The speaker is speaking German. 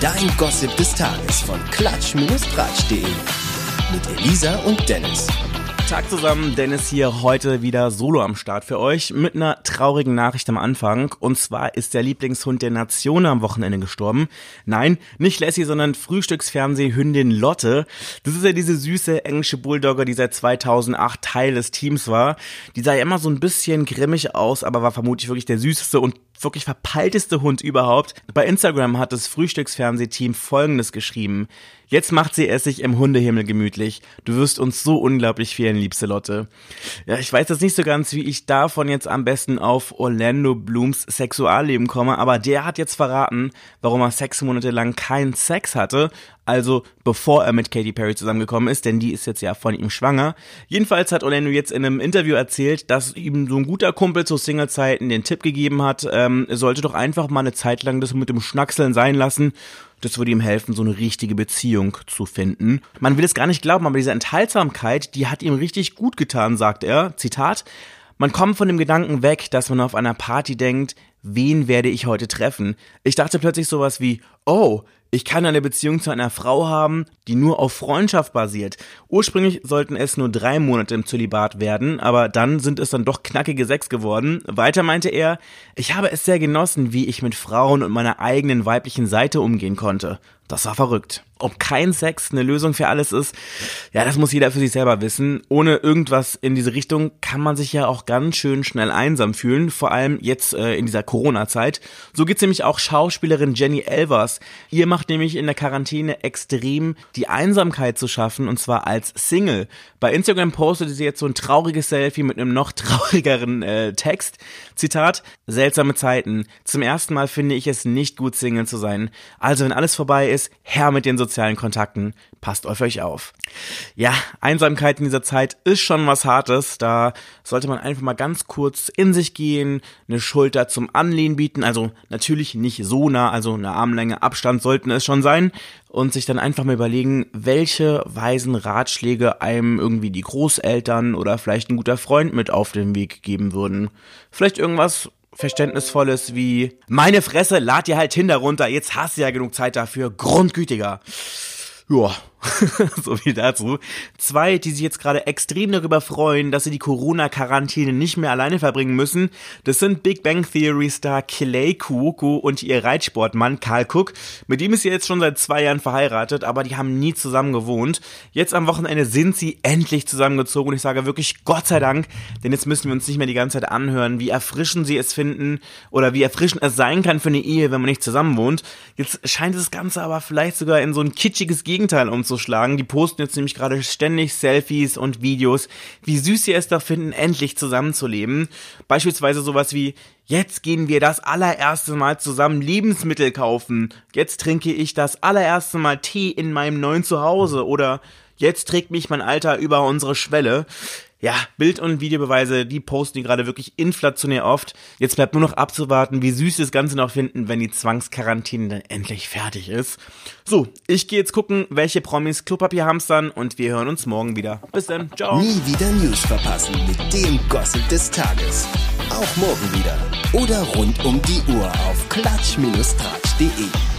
Dein Gossip des Tages von klatsch-tratsch.de. Mit Elisa und Dennis. Tag zusammen, Dennis hier heute wieder solo am Start für euch mit einer traurigen Nachricht am Anfang. Und zwar ist der Lieblingshund der Nation am Wochenende gestorben. Nein, nicht Lassie, sondern Frühstücksfernsehhündin Lotte. Das ist ja diese süße englische Bulldogger, die seit 2008 Teil des Teams war. Die sah ja immer so ein bisschen grimmig aus, aber war vermutlich wirklich der süßeste und wirklich verpeilteste Hund überhaupt. Bei Instagram hat das Frühstücksfernsehteam folgendes geschrieben. Jetzt macht sie es sich im Hundehimmel gemütlich. Du wirst uns so unglaublich fehlen, liebste Lotte. Ja, ich weiß jetzt nicht so ganz, wie ich davon jetzt am besten auf Orlando Blooms Sexualleben komme, aber der hat jetzt verraten, warum er sechs Monate lang keinen Sex hatte also bevor er mit Katy Perry zusammengekommen ist, denn die ist jetzt ja von ihm schwanger. Jedenfalls hat Orlando jetzt in einem Interview erzählt, dass ihm so ein guter Kumpel zu Single-Zeiten den Tipp gegeben hat, ähm, er sollte doch einfach mal eine Zeit lang das mit dem Schnackseln sein lassen. Das würde ihm helfen, so eine richtige Beziehung zu finden. Man will es gar nicht glauben, aber diese Enthaltsamkeit, die hat ihm richtig gut getan, sagt er. Zitat. Man kommt von dem Gedanken weg, dass man auf einer Party denkt, wen werde ich heute treffen? Ich dachte plötzlich sowas wie, oh, ich kann eine Beziehung zu einer Frau haben, die nur auf Freundschaft basiert. Ursprünglich sollten es nur drei Monate im Zölibat werden, aber dann sind es dann doch knackige sechs geworden. Weiter meinte er, ich habe es sehr genossen, wie ich mit Frauen und meiner eigenen weiblichen Seite umgehen konnte. Das war verrückt. Ob kein Sex eine Lösung für alles ist, ja, das muss jeder für sich selber wissen. Ohne irgendwas in diese Richtung kann man sich ja auch ganz schön schnell einsam fühlen, vor allem jetzt äh, in dieser Corona-Zeit. So geht's nämlich auch Schauspielerin Jenny Elvers. Ihr macht nämlich in der Quarantäne extrem die Einsamkeit zu schaffen, und zwar als Single. Bei Instagram postete sie jetzt so ein trauriges Selfie mit einem noch traurigeren äh, Text. Zitat, seltsame Zeiten. Zum ersten Mal finde ich es nicht gut, Single zu sein. Also wenn alles vorbei ist, her mit den sozialen Kontakten. Passt auf euch auf. Ja, Einsamkeit in dieser Zeit ist schon was Hartes. Da sollte man einfach mal ganz kurz in sich gehen, eine Schulter zum Anlehnen bieten. Also natürlich nicht so nah, also eine Armlänge Abstand sollten es schon sein. Und sich dann einfach mal überlegen, welche weisen Ratschläge einem irgendwie die Großeltern oder vielleicht ein guter Freund mit auf den Weg geben würden. Vielleicht irgendwas Verständnisvolles wie, meine Fresse, lad dir halt Tinder runter, jetzt hast du ja genug Zeit dafür, grundgütiger. Ja, so viel dazu. Zwei, die sich jetzt gerade extrem darüber freuen, dass sie die Corona-Quarantäne nicht mehr alleine verbringen müssen, das sind Big Bang Theory-Star Clay Kuoko und ihr Reitsportmann Karl Cook. Mit ihm ist sie jetzt schon seit zwei Jahren verheiratet, aber die haben nie zusammen gewohnt. Jetzt am Wochenende sind sie endlich zusammengezogen und ich sage wirklich Gott sei Dank, denn jetzt müssen wir uns nicht mehr die ganze Zeit anhören, wie erfrischend sie es finden oder wie erfrischend es sein kann für eine Ehe, wenn man nicht zusammen wohnt. Jetzt scheint das Ganze aber vielleicht sogar in so ein kitschiges Gegenteil umzusetzen umzuschlagen. Die posten jetzt nämlich gerade ständig Selfies und Videos, wie süß sie es da finden, endlich zusammenzuleben. Beispielsweise sowas wie, jetzt gehen wir das allererste Mal zusammen Lebensmittel kaufen. Jetzt trinke ich das allererste Mal Tee in meinem neuen Zuhause oder jetzt trägt mich mein Alter über unsere Schwelle ja, Bild- und Videobeweise, die posten die gerade wirklich inflationär oft. Jetzt bleibt nur noch abzuwarten, wie süß das Ganze noch finden, wenn die Zwangsquarantäne dann endlich fertig ist. So, ich gehe jetzt gucken, welche Promis Klopapier hamstern und wir hören uns morgen wieder. Bis dann, ciao. Nie wieder News verpassen mit dem Gossip des Tages. Auch morgen wieder. Oder rund um die Uhr auf klatsch-tratsch.de.